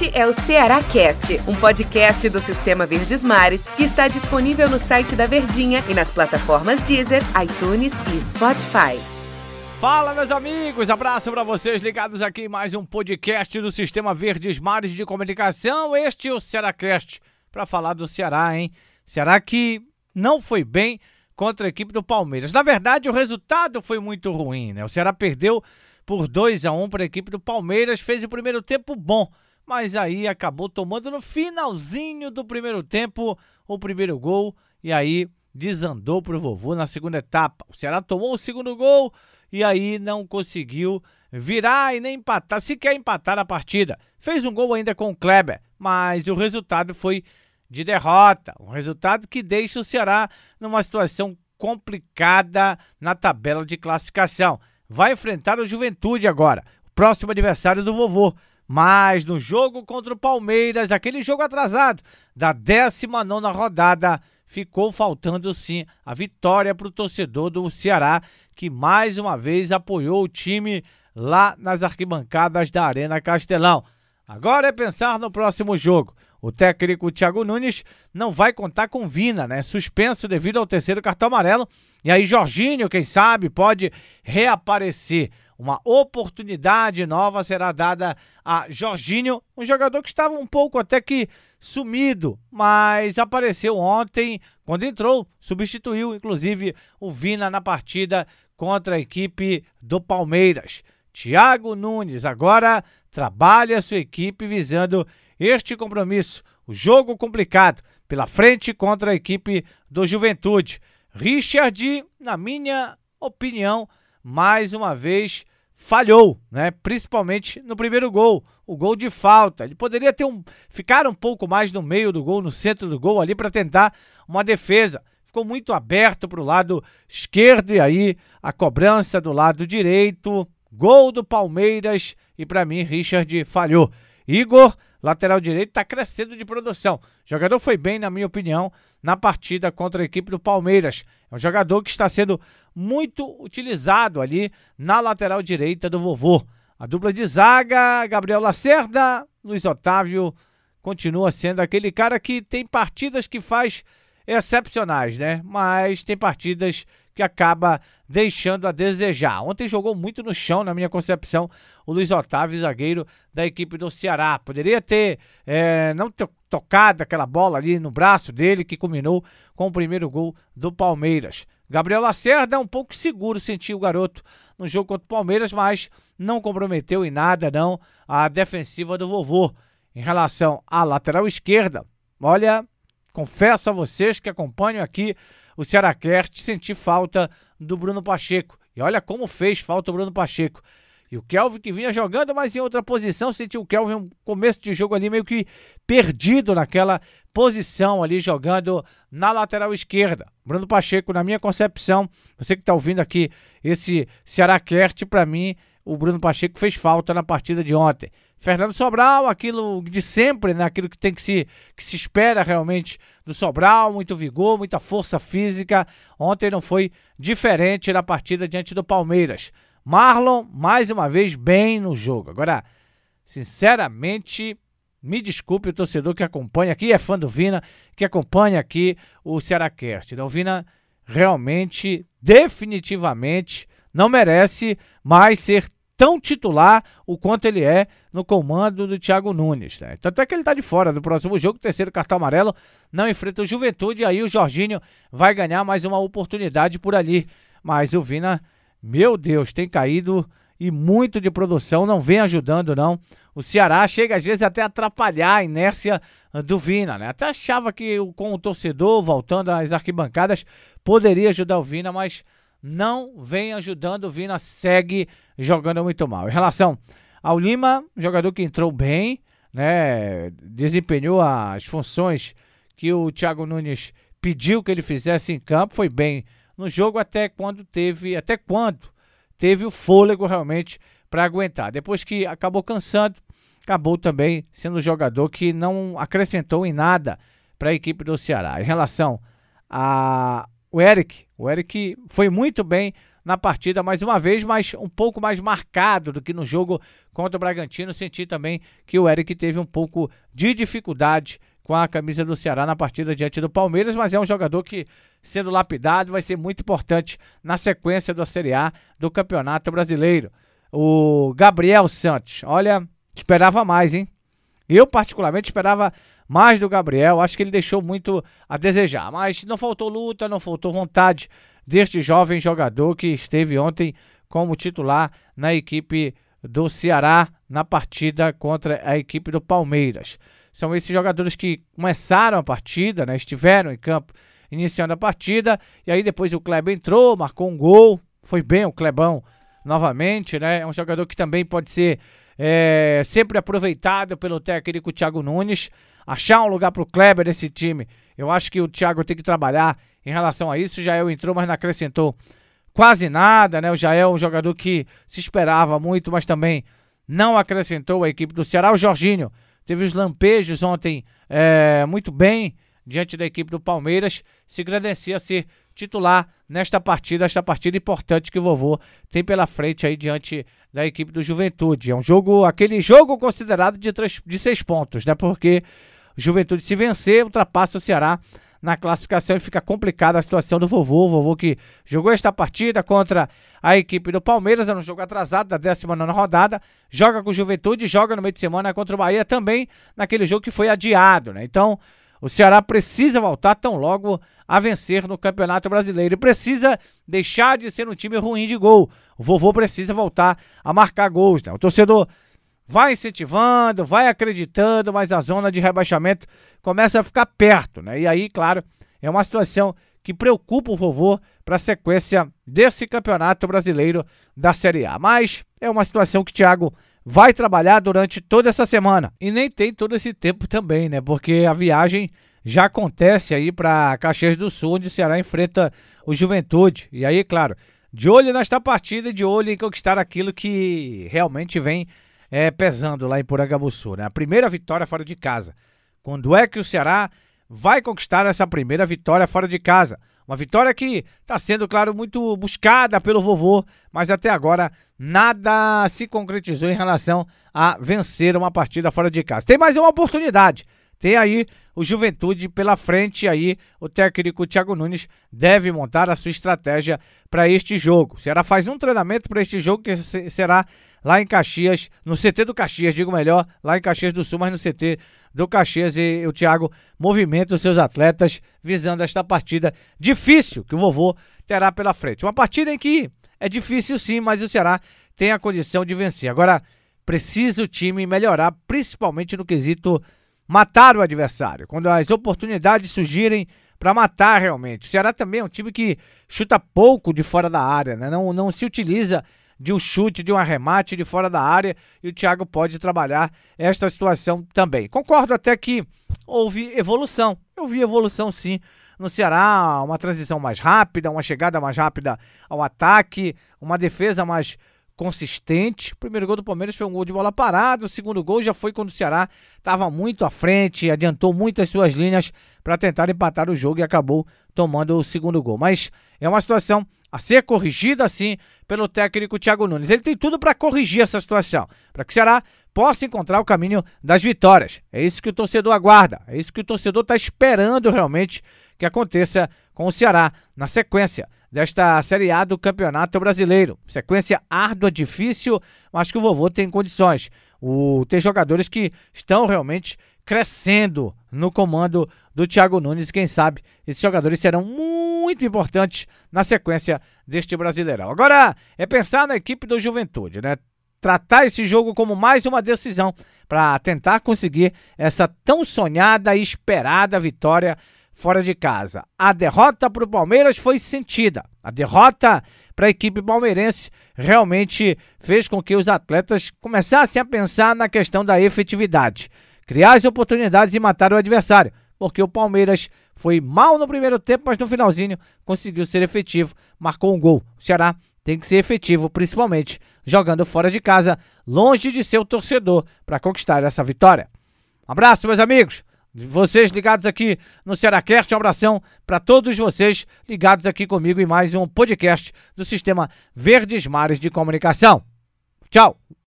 Este é o Ceará Cast, um podcast do Sistema Verdes Mares que está disponível no site da Verdinha e nas plataformas Deezer, iTunes e Spotify. Fala, meus amigos! Abraço para vocês ligados aqui em mais um podcast do Sistema Verdes Mares de Comunicação. Este é o Cearacast para falar do Ceará, hein? Ceará que não foi bem contra a equipe do Palmeiras. Na verdade, o resultado foi muito ruim, né? O Ceará perdeu por 2 a 1 para a equipe do Palmeiras, fez o primeiro tempo bom, mas aí acabou tomando no finalzinho do primeiro tempo o primeiro gol e aí desandou para o vovô na segunda etapa. O Ceará tomou o segundo gol e aí não conseguiu virar e nem empatar, sequer empatar a partida. Fez um gol ainda com o Kleber, mas o resultado foi de derrota. Um resultado que deixa o Ceará numa situação complicada na tabela de classificação vai enfrentar o Juventude agora, próximo adversário do vovô. Mas no jogo contra o Palmeiras, aquele jogo atrasado da 19 rodada, ficou faltando sim a vitória para o torcedor do Ceará, que mais uma vez apoiou o time lá nas arquibancadas da Arena Castelão. Agora é pensar no próximo jogo. O técnico Thiago Nunes não vai contar com Vina, né? Suspenso devido ao terceiro cartão amarelo. E aí, Jorginho, quem sabe, pode reaparecer. Uma oportunidade nova será dada a Jorginho, um jogador que estava um pouco até que sumido, mas apareceu ontem quando entrou, substituiu inclusive o Vina na partida contra a equipe do Palmeiras. Thiago Nunes agora trabalha sua equipe visando este compromisso, o jogo complicado pela frente contra a equipe do Juventude. Richard, na minha opinião, mais uma vez falhou, né? Principalmente no primeiro gol, o gol de falta. Ele poderia ter um ficar um pouco mais no meio do gol, no centro do gol ali para tentar uma defesa. Ficou muito aberto para o lado esquerdo e aí a cobrança do lado direito. Gol do Palmeiras e para mim Richard falhou. Igor lateral direito, está crescendo de produção. O jogador foi bem, na minha opinião, na partida contra a equipe do Palmeiras. É um jogador que está sendo muito utilizado ali na lateral direita do vovô. A dupla de zaga, Gabriel Lacerda, Luiz Otávio, continua sendo aquele cara que tem partidas que faz excepcionais, né? Mas tem partidas que acaba deixando a desejar. Ontem jogou muito no chão, na minha concepção, o Luiz Otávio, zagueiro da equipe do Ceará. Poderia ter é, não ter tocado aquela bola ali no braço dele, que culminou com o primeiro gol do Palmeiras. Gabriel Lacerda é um pouco seguro, sentiu o garoto no jogo contra o Palmeiras, mas não comprometeu em nada, não, a defensiva do vovô. Em relação à lateral esquerda, olha, confesso a vocês que acompanham aqui o Cearacast sentir falta do Bruno Pacheco. E olha como fez falta o Bruno Pacheco. E o Kelvin que vinha jogando, mas em outra posição, sentiu o Kelvin um começo de jogo ali meio que perdido naquela posição ali, jogando na lateral esquerda. Bruno Pacheco, na minha concepção, você que está ouvindo aqui esse Cearacast, para mim, o Bruno Pacheco fez falta na partida de ontem. Fernando Sobral, aquilo de sempre, né? aquilo que tem que se, que se espera realmente do Sobral, muito vigor, muita força física. Ontem não foi diferente na partida diante do Palmeiras. Marlon, mais uma vez, bem no jogo. Agora, sinceramente, me desculpe o torcedor que acompanha aqui, é fã do Vina, que acompanha aqui o Cearacast. Então, o Vina realmente, definitivamente, não merece mais ser tão titular o quanto ele é no comando do Thiago Nunes. Né? Tanto é que ele está de fora do próximo jogo, terceiro cartão amarelo, não enfrenta o Juventude, aí o Jorginho vai ganhar mais uma oportunidade por ali. Mas o Vina, meu Deus, tem caído e muito de produção, não vem ajudando não. O Ceará chega às vezes até a atrapalhar a inércia do Vina, né? Até achava que com o torcedor voltando às arquibancadas poderia ajudar o Vina, mas não vem ajudando. O Vina segue jogando muito mal. Em relação ao Lima, jogador que entrou bem, né, desempenhou as funções que o Thiago Nunes pediu que ele fizesse em campo, foi bem no jogo até quando teve, até quando teve o fôlego realmente para aguentar. Depois que acabou cansando, acabou também sendo um jogador que não acrescentou em nada para a equipe do Ceará. Em relação a o Eric, o Eric foi muito bem na partida mais uma vez, mas um pouco mais marcado do que no jogo contra o Bragantino. Senti também que o Eric teve um pouco de dificuldade com a camisa do Ceará na partida diante do Palmeiras, mas é um jogador que, sendo lapidado, vai ser muito importante na sequência da Série A do Campeonato Brasileiro. O Gabriel Santos, olha, esperava mais, hein? Eu, particularmente, esperava mais do Gabriel. Acho que ele deixou muito a desejar, mas não faltou luta, não faltou vontade deste jovem jogador que esteve ontem como titular na equipe do Ceará na partida contra a equipe do Palmeiras. São esses jogadores que começaram a partida, né? Estiveram em campo iniciando a partida. E aí depois o Kleber entrou, marcou um gol. Foi bem o Clebão novamente, né? É um jogador que também pode ser é, sempre aproveitado pelo técnico Thiago Nunes. Achar um lugar para o Kleber nesse time. Eu acho que o Thiago tem que trabalhar em relação a isso. O Jael entrou, mas não acrescentou quase nada, né? O Jael é um jogador que se esperava muito, mas também não acrescentou a equipe do Ceará. O Jorginho teve os lampejos ontem é, muito bem diante da equipe do Palmeiras, se credencia a ser titular nesta partida, esta partida importante que o vovô tem pela frente aí diante da equipe do Juventude. É um jogo, aquele jogo considerado de, três, de seis pontos, né? Porque Juventude se vencer, ultrapassa o Ceará na classificação e fica complicada a situação do vovô. O vovô que jogou esta partida contra a equipe do Palmeiras, era um jogo atrasado da 19 rodada, joga com Juventude, joga no meio de semana contra o Bahia também, naquele jogo que foi adiado, né? Então, o Ceará precisa voltar tão logo a vencer no Campeonato Brasileiro e precisa deixar de ser um time ruim de gol. O vovô precisa voltar a marcar gols, né? O torcedor vai incentivando, vai acreditando, mas a zona de rebaixamento começa a ficar perto, né? E aí, claro, é uma situação que preocupa o vovô para a sequência desse campeonato brasileiro da Série A. Mas é uma situação que Thiago vai trabalhar durante toda essa semana. E nem tem todo esse tempo também, né? Porque a viagem já acontece aí para Caxias do Sul, onde o Ceará enfrenta o Juventude. E aí, claro, de olho nesta partida, de olho em conquistar aquilo que realmente vem é, pesando lá em Porangabuçu, né? A primeira vitória fora de casa. Quando é que o Ceará vai conquistar essa primeira vitória fora de casa? Uma vitória que está sendo, claro, muito buscada pelo vovô, mas até agora nada se concretizou em relação a vencer uma partida fora de casa. Tem mais uma oportunidade. Tem aí o Juventude pela frente, aí o técnico Thiago Nunes deve montar a sua estratégia para este jogo. O Ceará faz um treinamento para este jogo que será lá em Caxias, no CT do Caxias, digo melhor, lá em Caxias do Sul, mas no CT do Caxias e o Thiago movimenta os seus atletas visando esta partida difícil que o vovô terá pela frente. Uma partida em que é difícil sim, mas o Ceará tem a condição de vencer. Agora, precisa o time melhorar, principalmente no quesito matar o adversário. Quando as oportunidades surgirem para matar realmente. O Ceará também é um time que chuta pouco de fora da área, né? não, não se utiliza de um chute, de um arremate de fora da área e o Thiago pode trabalhar esta situação também. Concordo até que houve evolução. Eu vi evolução sim no Ceará, uma transição mais rápida, uma chegada mais rápida ao ataque, uma defesa mais consistente. O primeiro gol do Palmeiras foi um gol de bola parada, o segundo gol já foi quando o Ceará estava muito à frente, adiantou muito as suas linhas para tentar empatar o jogo e acabou tomando o segundo gol. Mas é uma situação a ser corrigida assim pelo técnico Thiago Nunes. Ele tem tudo para corrigir essa situação, para que o Ceará possa encontrar o caminho das vitórias. É isso que o torcedor aguarda, é isso que o torcedor está esperando realmente que aconteça com o Ceará na sequência desta Série A do Campeonato Brasileiro. Sequência árdua, difícil, mas que o vovô tem condições. O, tem jogadores que estão realmente crescendo no comando do Thiago Nunes. Quem sabe esses jogadores serão muito importantes na sequência deste Brasileirão. Agora é pensar na equipe do Juventude, né? Tratar esse jogo como mais uma decisão para tentar conseguir essa tão sonhada e esperada vitória fora de casa. A derrota para o Palmeiras foi sentida. A derrota para a equipe palmeirense realmente fez com que os atletas começassem a pensar na questão da efetividade criar as oportunidades e matar o adversário, porque o Palmeiras foi mal no primeiro tempo, mas no finalzinho conseguiu ser efetivo, marcou um gol. O Ceará tem que ser efetivo, principalmente jogando fora de casa, longe de seu torcedor, para conquistar essa vitória. Um abraço, meus amigos. Vocês ligados aqui no Cearacast, um abração para todos vocês ligados aqui comigo em mais um podcast do Sistema Verdes Mares de Comunicação. Tchau!